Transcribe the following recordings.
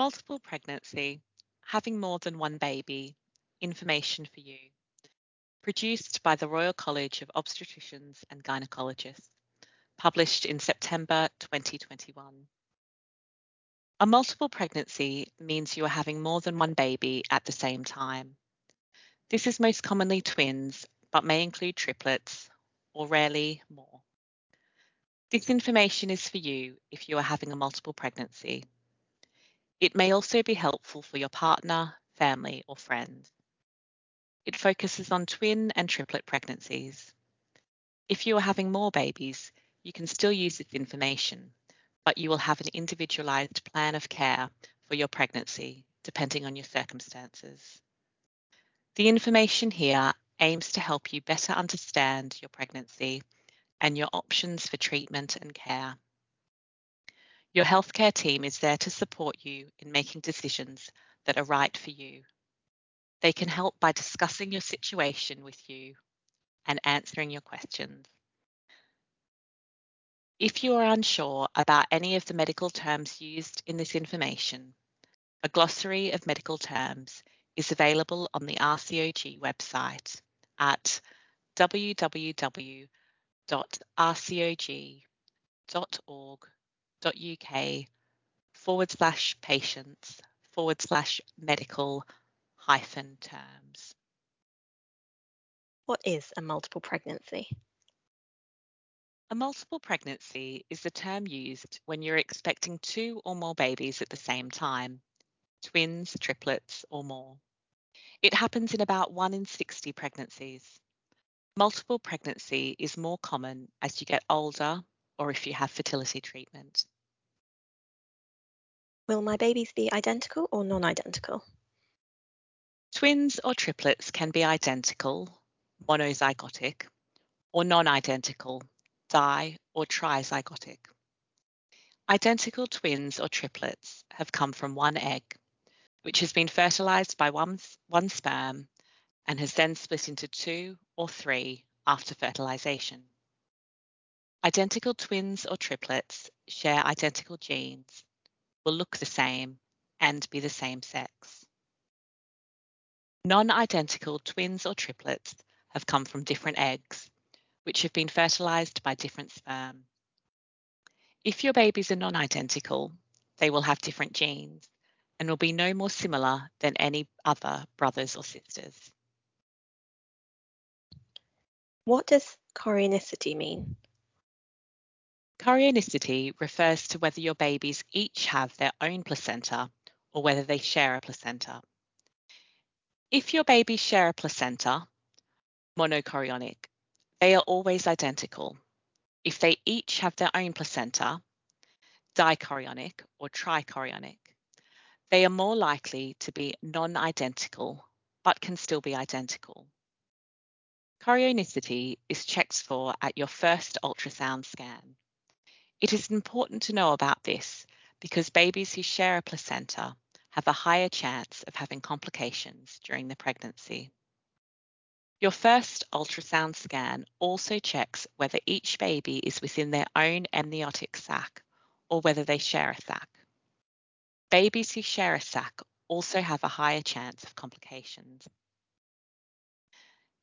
Multiple pregnancy, having more than one baby, information for you. Produced by the Royal College of Obstetricians and Gynecologists, published in September 2021. A multiple pregnancy means you are having more than one baby at the same time. This is most commonly twins, but may include triplets, or rarely more. This information is for you if you are having a multiple pregnancy. It may also be helpful for your partner, family, or friends. It focuses on twin and triplet pregnancies. If you are having more babies, you can still use this information, but you will have an individualized plan of care for your pregnancy depending on your circumstances. The information here aims to help you better understand your pregnancy and your options for treatment and care. Your healthcare team is there to support you in making decisions that are right for you. They can help by discussing your situation with you and answering your questions. If you are unsure about any of the medical terms used in this information, a glossary of medical terms is available on the RCOG website at www.rcog.org uk forward slash patients forward slash medical hyphen terms. What is a multiple pregnancy? A multiple pregnancy is the term used when you're expecting two or more babies at the same time, twins, triplets, or more. It happens in about 1 in 60 pregnancies. Multiple pregnancy is more common as you get older or if you have fertility treatment. Will my babies be identical or non-identical? Twins or triplets can be identical, monozygotic, or non-identical, di or trizygotic. Identical twins or triplets have come from one egg, which has been fertilized by one, one sperm and has then split into two or three after fertilization. Identical twins or triplets share identical genes, will look the same, and be the same sex. Non-identical twins or triplets have come from different eggs, which have been fertilized by different sperm. If your babies are non-identical, they will have different genes and will be no more similar than any other brothers or sisters. What does chorionicity mean? Chorionicity refers to whether your babies each have their own placenta or whether they share a placenta. If your babies share a placenta, monochorionic, they are always identical. If they each have their own placenta, dichorionic or trichorionic, they are more likely to be non-identical but can still be identical. Chorionicity is checked for at your first ultrasound scan. It is important to know about this because babies who share a placenta have a higher chance of having complications during the pregnancy. Your first ultrasound scan also checks whether each baby is within their own amniotic sac or whether they share a sac. Babies who share a sac also have a higher chance of complications.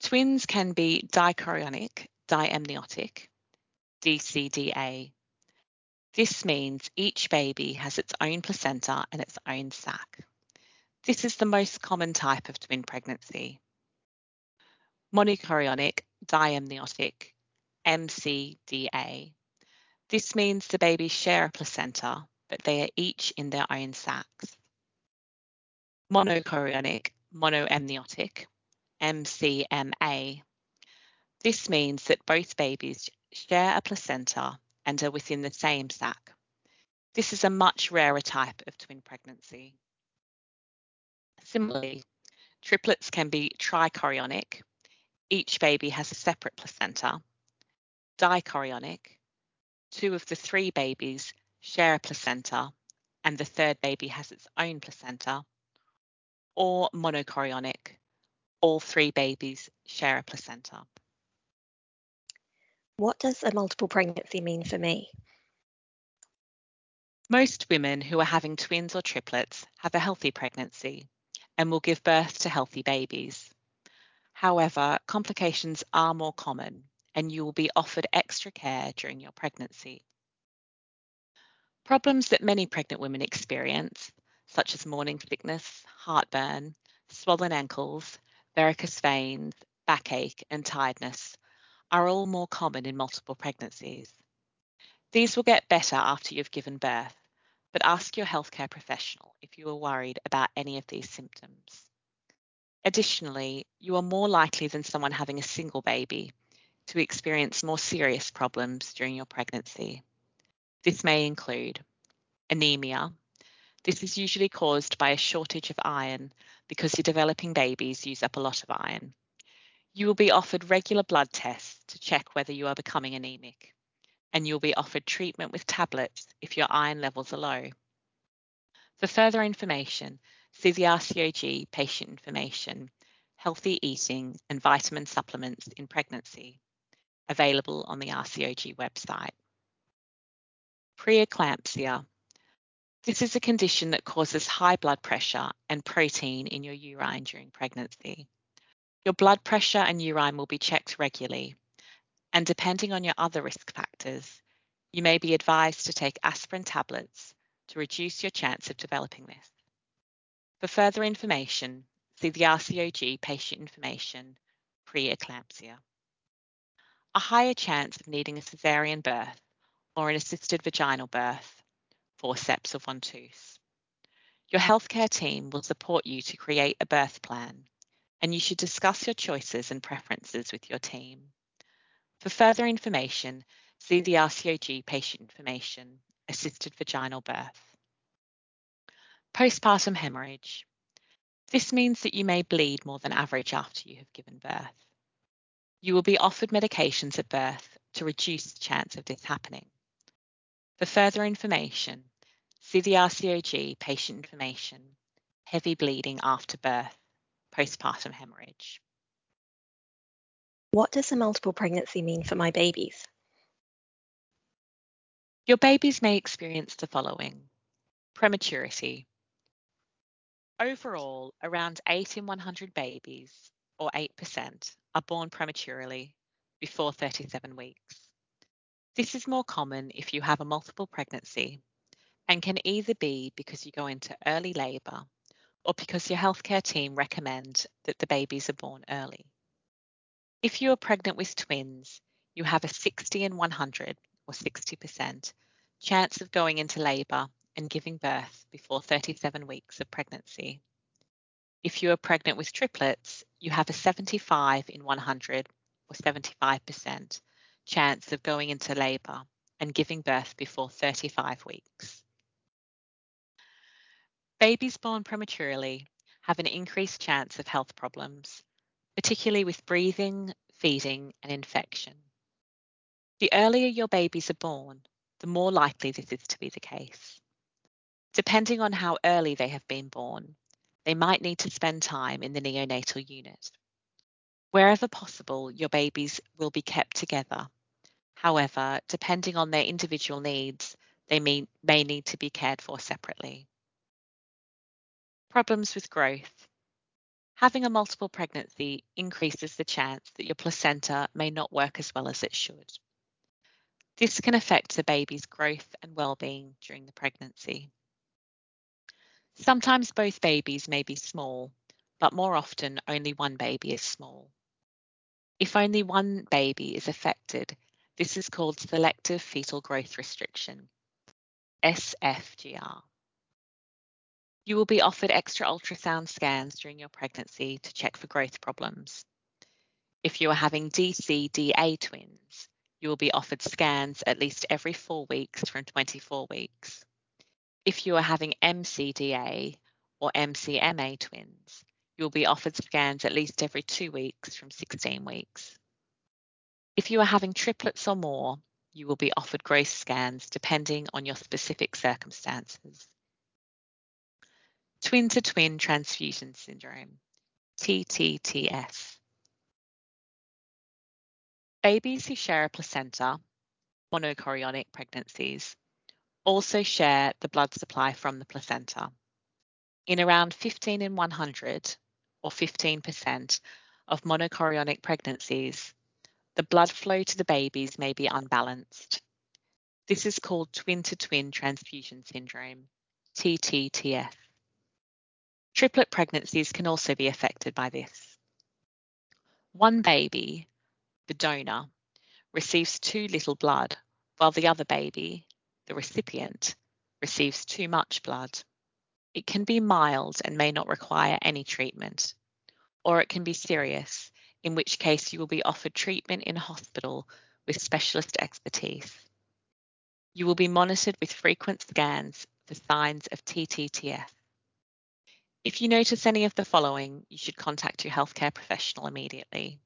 Twins can be dichorionic, diamniotic, DCDA, this means each baby has its own placenta and its own sac. This is the most common type of twin pregnancy. Monochorionic diamniotic, MCDA. This means the babies share a placenta, but they are each in their own sacs. Monochorionic monoamniotic, MCMA. This means that both babies share a placenta and are within the same sac. This is a much rarer type of twin pregnancy. Similarly, triplets can be trichorionic. Each baby has a separate placenta. Dichorionic. Two of the three babies share a placenta and the third baby has its own placenta. Or monochorionic. All three babies share a placenta. What does a multiple pregnancy mean for me? Most women who are having twins or triplets have a healthy pregnancy and will give birth to healthy babies. However, complications are more common and you will be offered extra care during your pregnancy. Problems that many pregnant women experience, such as morning sickness, heartburn, swollen ankles, varicose veins, backache, and tiredness, are all more common in multiple pregnancies. These will get better after you've given birth, but ask your healthcare professional if you are worried about any of these symptoms. Additionally, you are more likely than someone having a single baby to experience more serious problems during your pregnancy. This may include anemia. This is usually caused by a shortage of iron because your developing babies use up a lot of iron. You will be offered regular blood tests to check whether you are becoming anemic, and you'll be offered treatment with tablets if your iron levels are low. For further information, see the RCOG patient information, healthy eating, and vitamin supplements in pregnancy, available on the RCOG website. Preeclampsia. This is a condition that causes high blood pressure and protein in your urine during pregnancy. Your blood pressure and urine will be checked regularly, and depending on your other risk factors, you may be advised to take aspirin tablets to reduce your chance of developing this. For further information, see the RCOG patient information preeclampsia. A higher chance of needing a caesarean birth or an assisted vaginal birth, forceps or ventouse. Your healthcare team will support you to create a birth plan and you should discuss your choices and preferences with your team. For further information, see the RCOG patient information, assisted vaginal birth. Postpartum hemorrhage. This means that you may bleed more than average after you have given birth. You will be offered medications at birth to reduce the chance of this happening. For further information, see the RCOG patient information, heavy bleeding after birth postpartum hemorrhage. What does a multiple pregnancy mean for my babies? Your babies may experience the following prematurity. Overall, around 8 in 100 babies, or 8%, are born prematurely before 37 weeks. This is more common if you have a multiple pregnancy and can either be because you go into early labour or because your healthcare team recommend that the babies are born early. If you are pregnant with twins, you have a 60 in 100 or 60% chance of going into labour and giving birth before 37 weeks of pregnancy. If you are pregnant with triplets, you have a 75 in 100 or 75% chance of going into labour and giving birth before 35 weeks. Babies born prematurely have an increased chance of health problems, particularly with breathing, feeding, and infection. The earlier your babies are born, the more likely this is to be the case. Depending on how early they have been born, they might need to spend time in the neonatal unit. Wherever possible, your babies will be kept together. However, depending on their individual needs, they may, need to be cared for separately. Problems with growth. Having a multiple pregnancy increases the chance that your placenta may not work as well as it should. This can affect the baby's growth and well-being during the pregnancy. Sometimes both babies may be small, but more often only one baby is small. If only one baby is affected, this is called selective fetal growth restriction, SFGR. You will be offered extra ultrasound scans during your pregnancy to check for growth problems. If you are having DCDA twins, you will be offered scans at least every four weeks from 24 weeks. If you are having MCDA or MCMA twins, you will be offered scans at least every two weeks from 16 weeks. If you are having triplets or more, you will be offered growth scans depending on your specific circumstances. Twin to twin transfusion syndrome, TTTS. Babies who share a placenta, monochorionic pregnancies, also share the blood supply from the placenta. In around 15 in 100, or 15%, of monochorionic pregnancies, the blood flow to the babies may be unbalanced. This is called twin to twin transfusion syndrome, TTTS. Triplet pregnancies can also be affected by this. One baby, the donor, receives too little blood, while the other baby, the recipient, receives too much blood. It can be mild and may not require any treatment, or it can be serious, in which case you will be offered treatment in hospital with specialist expertise. You will be monitored with frequent scans for signs of TTTS. If you notice any of the following, you should contact your healthcare professional immediately.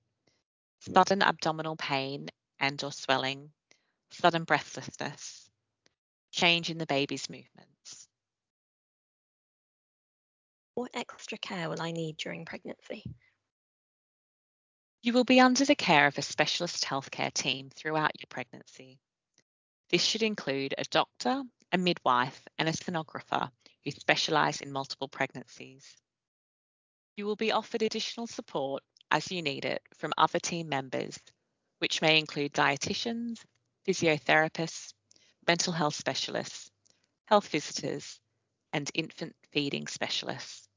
Sudden abdominal pain and or swelling, sudden breathlessness, change in the baby's movements. What extra care will I need during pregnancy? You will be under the care of a specialist healthcare team throughout your pregnancy. This should include a doctor, a midwife, and a sonographer who specialise in multiple pregnancies. You will be offered additional support as you need it from other team members, which may include dietitians, physiotherapists, mental health specialists, health visitors, and infant feeding specialists.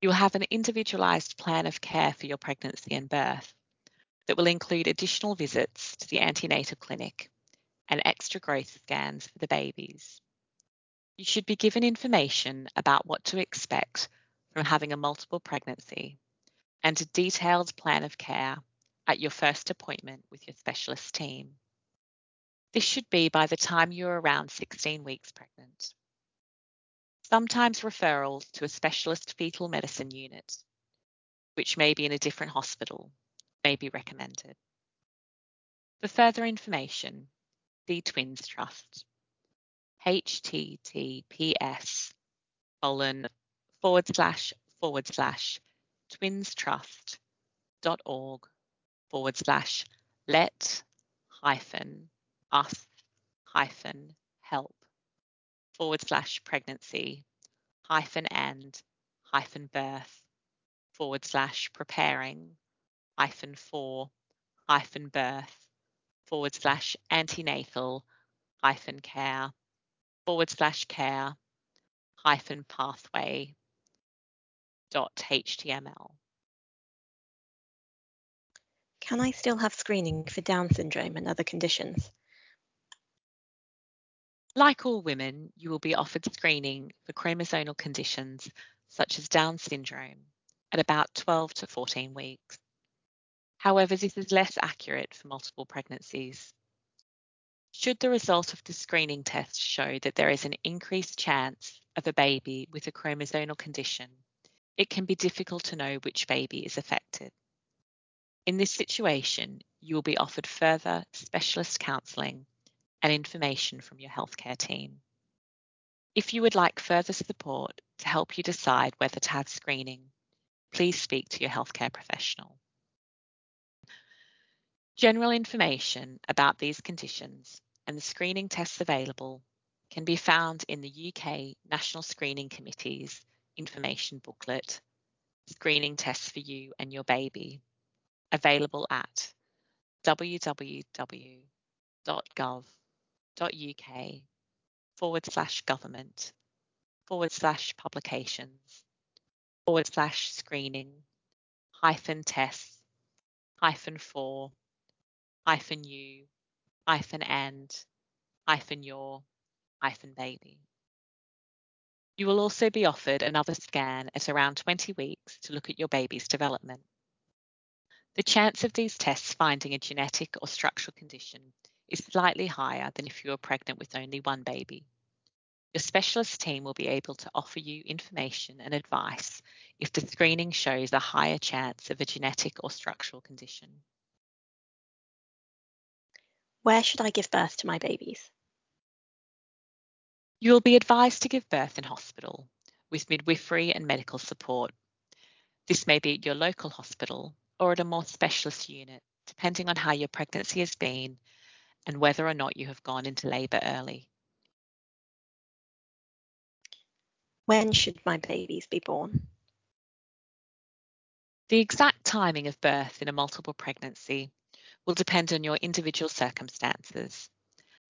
You will have an individualised plan of care for your pregnancy and birth that will include additional visits to the antenatal clinic and extra growth scans for the babies. You should be given information about what to expect from having a multiple pregnancy and a detailed plan of care at your first appointment with your specialist team. This should be by the time you're around 16 weeks pregnant. Sometimes referrals to a specialist fetal medicine unit, which may be in a different hospital, may be recommended. For further information, see Twins Trust https colon forward slash forward slash twinstrust.org forward slash let hyphen us hyphen help forward slash pregnancy hyphen and hyphen birth forward slash preparing hyphen for hyphen birth forward slash antenatal hyphen care forward slash care hyphen pathway dot html. Can I still have screening for Down syndrome and other conditions? Like all women, you will be offered screening for chromosomal conditions such as Down syndrome at about 12 to 14 weeks. However, this is less accurate for multiple pregnancies. Should the result of the screening test show that there is an increased chance of a baby with a chromosomal condition, it can be difficult to know which baby is affected. In this situation, you will be offered further specialist counselling and information from your healthcare team. If you would like further support to help you decide whether to have screening, please speak to your healthcare professional. General information about these conditions and the screening tests available can be found in the UK National Screening Committee's information booklet, Screening Tests for You and Your Baby, available at www.gov.uk forward slash government forward slash publications forward slash screening hyphen tests hyphen for hyphen you hyphen and hyphen your hyphen baby. You will also be offered another scan at around 20 weeks to look at your baby's development. The chance of these tests finding a genetic or structural condition is slightly higher than if you were pregnant with only one baby. Your specialist team will be able to offer you information and advice if the screening shows a higher chance of a genetic or structural condition. Where should I give birth to my babies? You will be advised to give birth in hospital with midwifery and medical support. This may be at your local hospital or at a more specialist unit, depending on how your pregnancy has been and whether or not you have gone into labour early. When should my babies be born? The exact timing of birth in a multiple pregnancy will depend on your individual circumstances.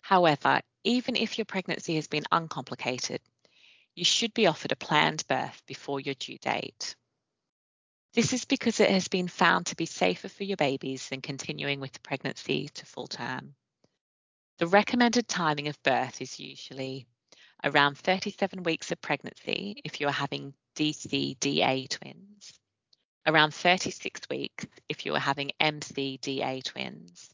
However, even if your pregnancy has been uncomplicated, you should be offered a planned birth before your due date. This is because it has been found to be safer for your babies than continuing with the pregnancy to full term. The recommended timing of birth is usually around 37 weeks of pregnancy if you are having DCDA twins, around 36 weeks if you are having MCDA twins,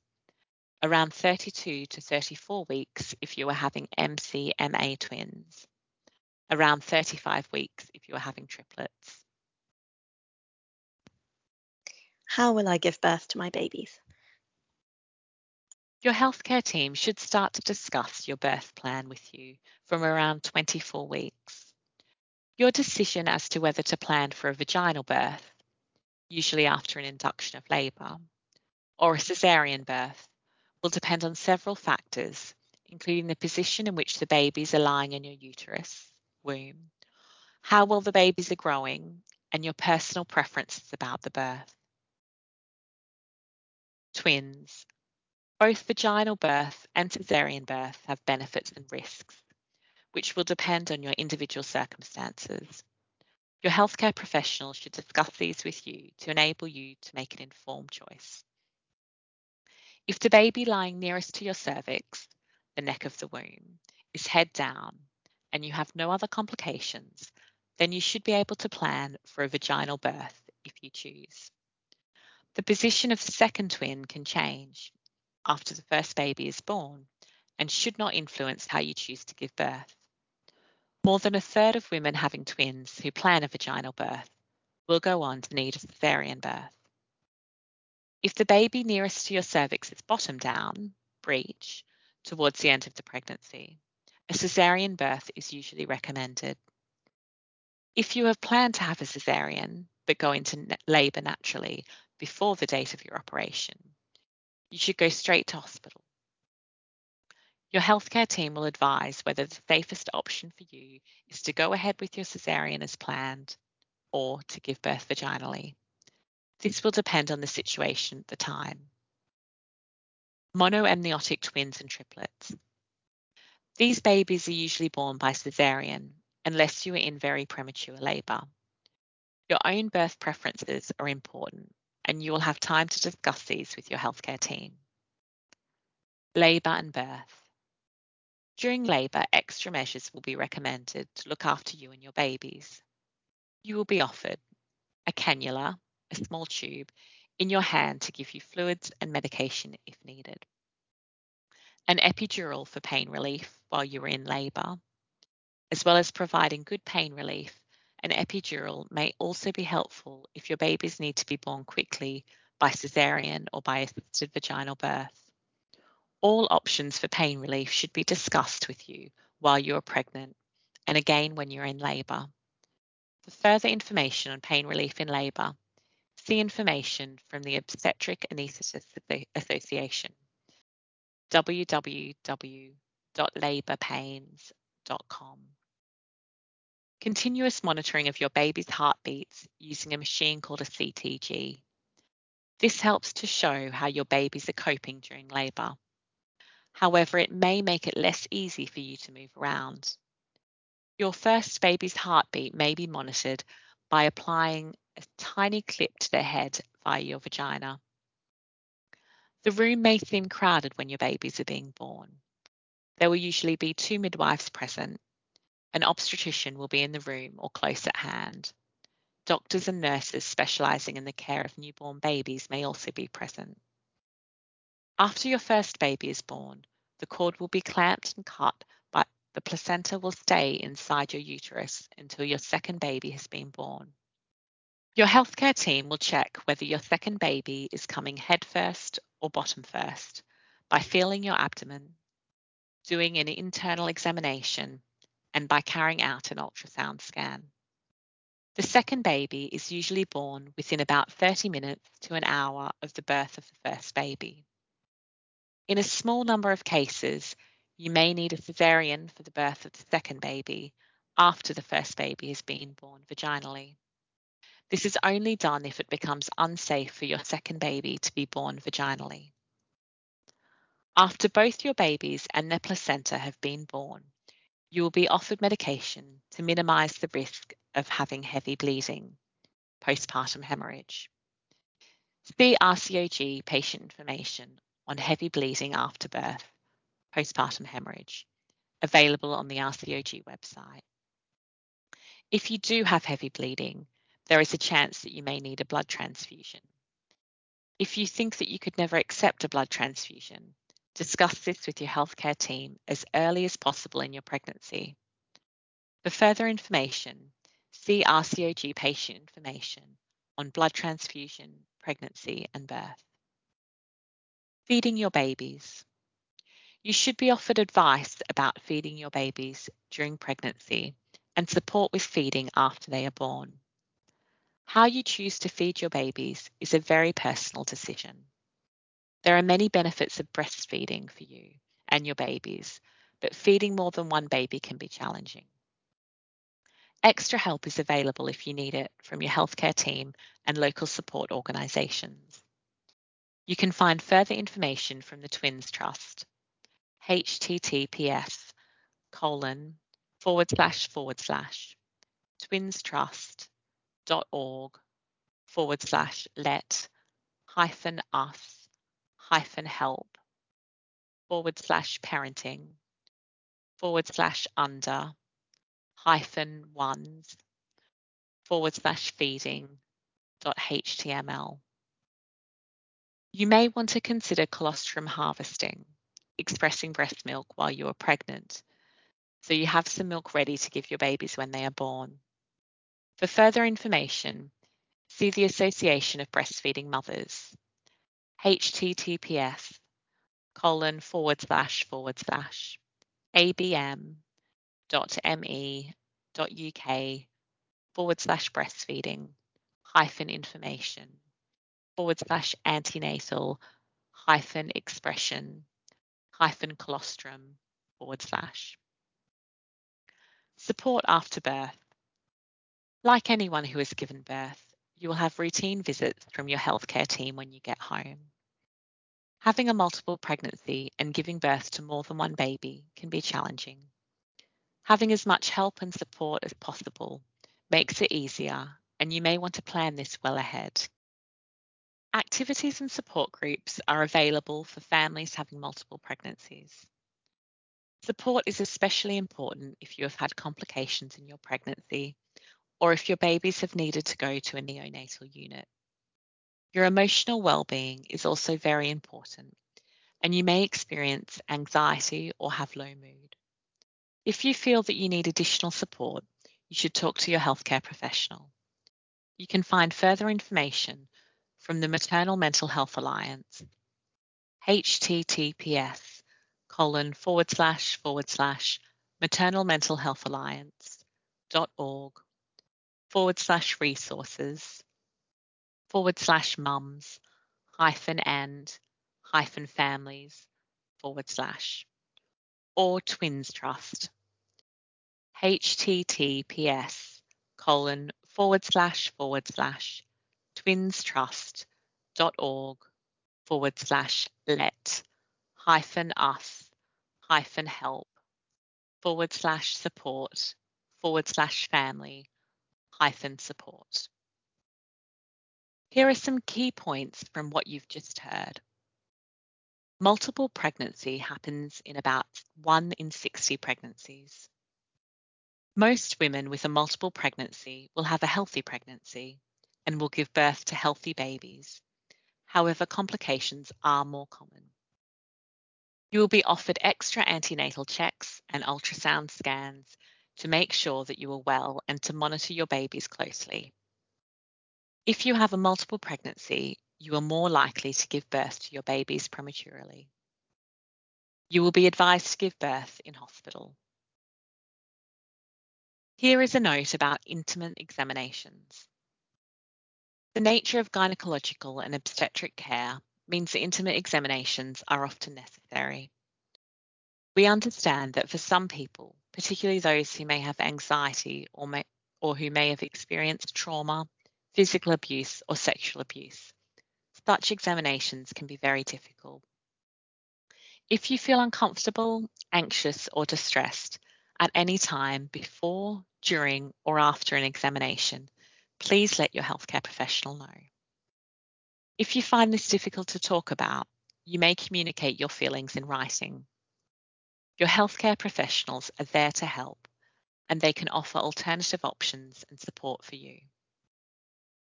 around 32 to 34 weeks if you are having MCMA twins, around 35 weeks if you are having triplets. How will I give birth to my babies? Your healthcare team should start to discuss your birth plan with you from around 24 weeks. Your decision as to whether to plan for a vaginal birth, usually after an induction of labour, or a caesarean birth will depend on several factors, including the position in which the babies are lying in your uterus, womb, how well the babies are growing, and your personal preferences about the birth. Twins. Both vaginal birth and caesarean birth have benefits and risks, which will depend on your individual circumstances. Your healthcare professional should discuss these with you to enable you to make an informed choice. If the baby lying nearest to your cervix, the neck of the womb, is head down and you have no other complications, then you should be able to plan for a vaginal birth if you choose. The position of the second twin can change after the first baby is born and should not influence how you choose to give birth. More than a third of women having twins who plan a vaginal birth will go on to need a cesarean birth. If the baby nearest to your cervix is bottom down, breech, towards the end of the pregnancy, a cesarean birth is usually recommended. If you have planned to have a cesarean but go into labour naturally before the date of your operation, you should go straight to hospital. Your healthcare team will advise whether the safest option for you is to go ahead with your cesarean as planned or to give birth vaginally. This will depend on the situation at the time. Monoamniotic twins and triplets. These babies are usually born by cesarean unless you are in very premature labour. Your own birth preferences are important and you will have time to discuss these with your healthcare team. Labour and birth. During labour, extra measures will be recommended to look after you and your babies. You will be offered a cannula, a small tube, in your hand to give you fluids and medication if needed. An epidural for pain relief while you are in labour, as well as providing good pain relief an epidural may also be helpful if your babies need to be born quickly by caesarean or by assisted vaginal birth. All options for pain relief should be discussed with you while you are pregnant and again when you're in labour. For further information on pain relief in labour, see information from the Obstetric Anaesthetists Association www.labourpains.com. Continuous monitoring of your baby's heartbeats using a machine called a CTG. This helps to show how your babies are coping during labour. However, it may make it less easy for you to move around. Your first baby's heartbeat may be monitored by applying a tiny clip to their head via your vagina. The room may seem crowded when your babies are being born. There will usually be two midwives present an obstetrician will be in the room or close at hand. Doctors and nurses specialising in the care of newborn babies may also be present. After your first baby is born, the cord will be clamped and cut, but the placenta will stay inside your uterus until your second baby has been born. Your healthcare team will check whether your second baby is coming head first or bottom first by feeling your abdomen, doing an internal examination, and by carrying out an ultrasound scan. The second baby is usually born within about 30 minutes to an hour of the birth of the first baby. In a small number of cases, you may need a cesarean for the birth of the second baby after the first baby has been born vaginally. This is only done if it becomes unsafe for your second baby to be born vaginally. After both your babies and their placenta have been born, you will be offered medication to minimize the risk of having heavy bleeding, postpartum hemorrhage. See RCOG patient information on heavy bleeding after birth, postpartum hemorrhage, available on the RCOG website. If you do have heavy bleeding, there is a chance that you may need a blood transfusion. If you think that you could never accept a blood transfusion, discuss this with your healthcare team as early as possible in your pregnancy. For further information, see RCOG patient information on blood transfusion, pregnancy and birth. Feeding your babies. You should be offered advice about feeding your babies during pregnancy and support with feeding after they are born. How you choose to feed your babies is a very personal decision. There are many benefits of breastfeeding for you and your babies, but feeding more than one baby can be challenging. Extra help is available if you need it from your healthcare team and local support organisations. You can find further information from the Twins Trust. https colon forward slash forward slash twinstrust org forward slash let hyphen us hyphen help forward slash parenting forward slash under hyphen ones forward slash feeding dot html. You may want to consider colostrum harvesting, expressing breast milk while you are pregnant, so you have some milk ready to give your babies when they are born. For further information, see the Association of Breastfeeding Mothers, https colon forward slash forward slash abm dot me dot uk forward slash breastfeeding hyphen information forward slash antenatal hyphen expression hyphen colostrum forward slash. Support after birth. Like anyone who has given birth, you will have routine visits from your healthcare team when you get home. Having a multiple pregnancy and giving birth to more than one baby can be challenging. Having as much help and support as possible makes it easier, and you may want to plan this well ahead. Activities and support groups are available for families having multiple pregnancies. Support is especially important if you have had complications in your pregnancy or if your babies have needed to go to a neonatal unit. Your emotional well-being is also very important, and you may experience anxiety or have low mood. If you feel that you need additional support, you should talk to your healthcare professional. You can find further information from the Maternal Mental Health Alliance, https colon forward slash forward slash maternal mental health alliance.org forward slash resources forward slash mums hyphen and hyphen families forward slash or Twins Trust. Https colon forward slash forward slash twinstrust.org forward slash let hyphen us hyphen help forward slash support forward slash family hyphen support. Here are some key points from what you've just heard. Multiple pregnancy happens in about 1 in 60 pregnancies. Most women with a multiple pregnancy will have a healthy pregnancy and will give birth to healthy babies. However, complications are more common. You will be offered extra antenatal checks and ultrasound scans to make sure that you are well and to monitor your babies closely. If you have a multiple pregnancy, you are more likely to give birth to your babies prematurely. You will be advised to give birth in hospital. Here is a note about intimate examinations. The nature of gynecological and obstetric care means that intimate examinations are often necessary. We understand that for some people, particularly those who may have anxiety or, may, or who may have experienced trauma, physical abuse, or sexual abuse. Such examinations can be very difficult. If you feel uncomfortable, anxious, or distressed at any time before, during, or after an examination, please let your healthcare professional know. If you find this difficult to talk about, you may communicate your feelings in writing. Your healthcare professionals are there to help and they can offer alternative options and support for you.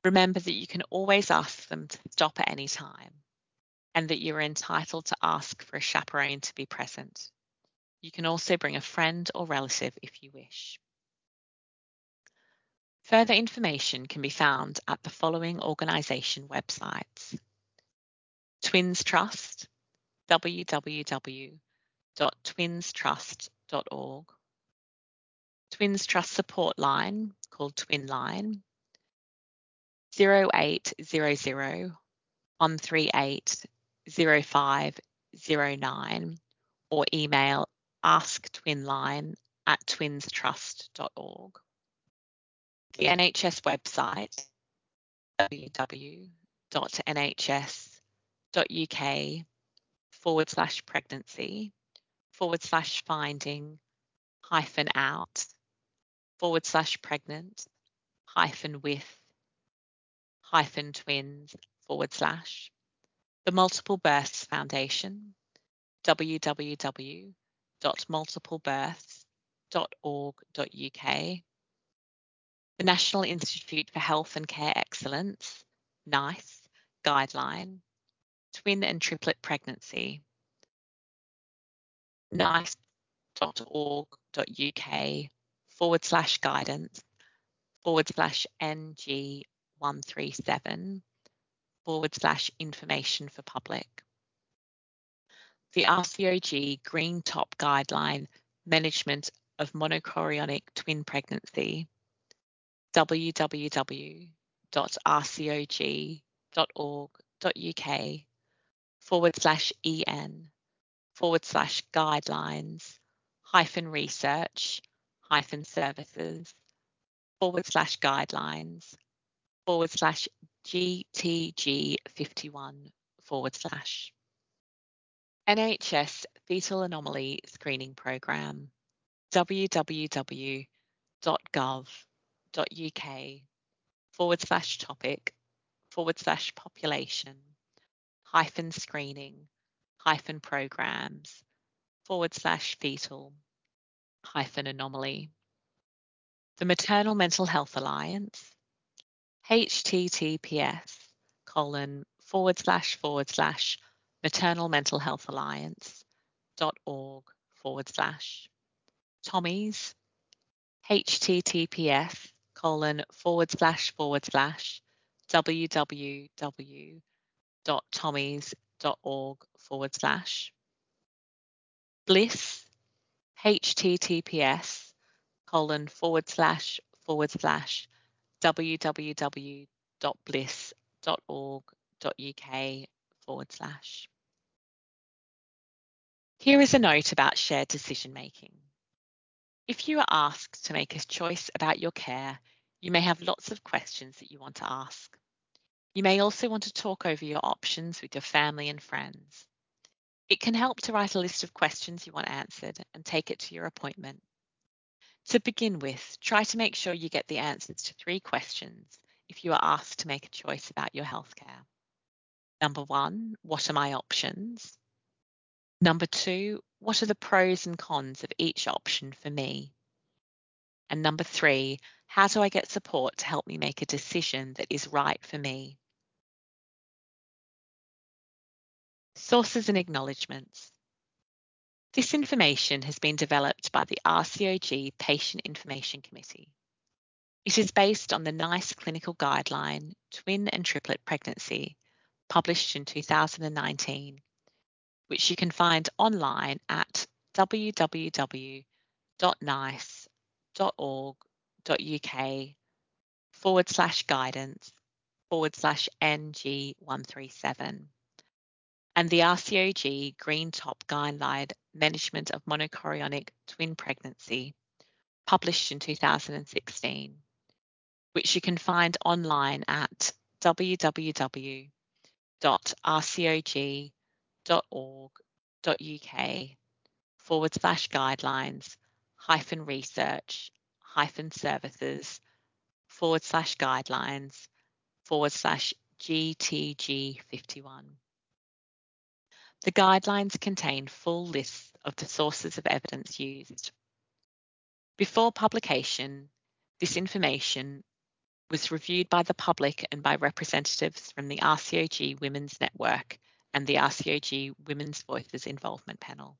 Remember that you can always ask them to stop at any time and that you are entitled to ask for a chaperone to be present. You can also bring a friend or relative if you wish. Further information can be found at the following organisation websites. Twins Trust, www.twinstrust.org. Twins Trust support line called Twin Line, 0800 138 0509 or email asktwinline at twinstrust.org the NHS website, www.nhs.uk forward slash pregnancy forward slash finding hyphen out forward slash pregnant hyphen with hyphen twins forward slash. The Multiple Births Foundation www.multiplebirths.org.uk the National Institute for Health and Care Excellence, NICE, guideline, twin and triplet pregnancy, nice.org.uk forward slash guidance forward slash NG 137 forward slash information for public. The RCOG Green Top Guideline Management of Monochorionic Twin Pregnancy www.rcog.org.uk forward slash en forward slash guidelines hyphen research hyphen services forward slash guidelines forward slash GTG 51 forward slash NHS Fetal Anomaly Screening Programme www.gov uk forward slash topic forward slash population hyphen screening hyphen programs forward slash fetal hyphen anomaly. The Maternal Mental Health Alliance https colon forward slash forward slash maternal mental health alliance dot org forward slash Tommy's https colon forward slash forward slash www.tommys.org forward slash bliss https colon forward slash forward slash www.bliss.org.uk forward slash. Here is a note about shared decision making. If you are asked to make a choice about your care, you may have lots of questions that you want to ask. You may also want to talk over your options with your family and friends. It can help to write a list of questions you want answered and take it to your appointment. To begin with, try to make sure you get the answers to three questions if you are asked to make a choice about your healthcare. Number one, what are my options? Number two, what are the pros and cons of each option for me? And number three, how do I get support to help me make a decision that is right for me? Sources and acknowledgements. This information has been developed by the RCOG Patient Information Committee. It is based on the NICE clinical guideline, Twin and Triplet Pregnancy, published in 2019 which you can find online at www.nice.org.uk forward slash guidance forward slash NG137 and the RCOG Green Top Guideline Management of Monochorionic Twin Pregnancy, published in 2016, which you can find online at www.rcog.org.uk forward slash guidelines hyphen research hyphen services forward slash guidelines forward slash GTG51. The guidelines contain full lists of the sources of evidence used. Before publication, this information was reviewed by the public and by representatives from the RCOG Women's Network and the RCOG Women's Voices Involvement Panel.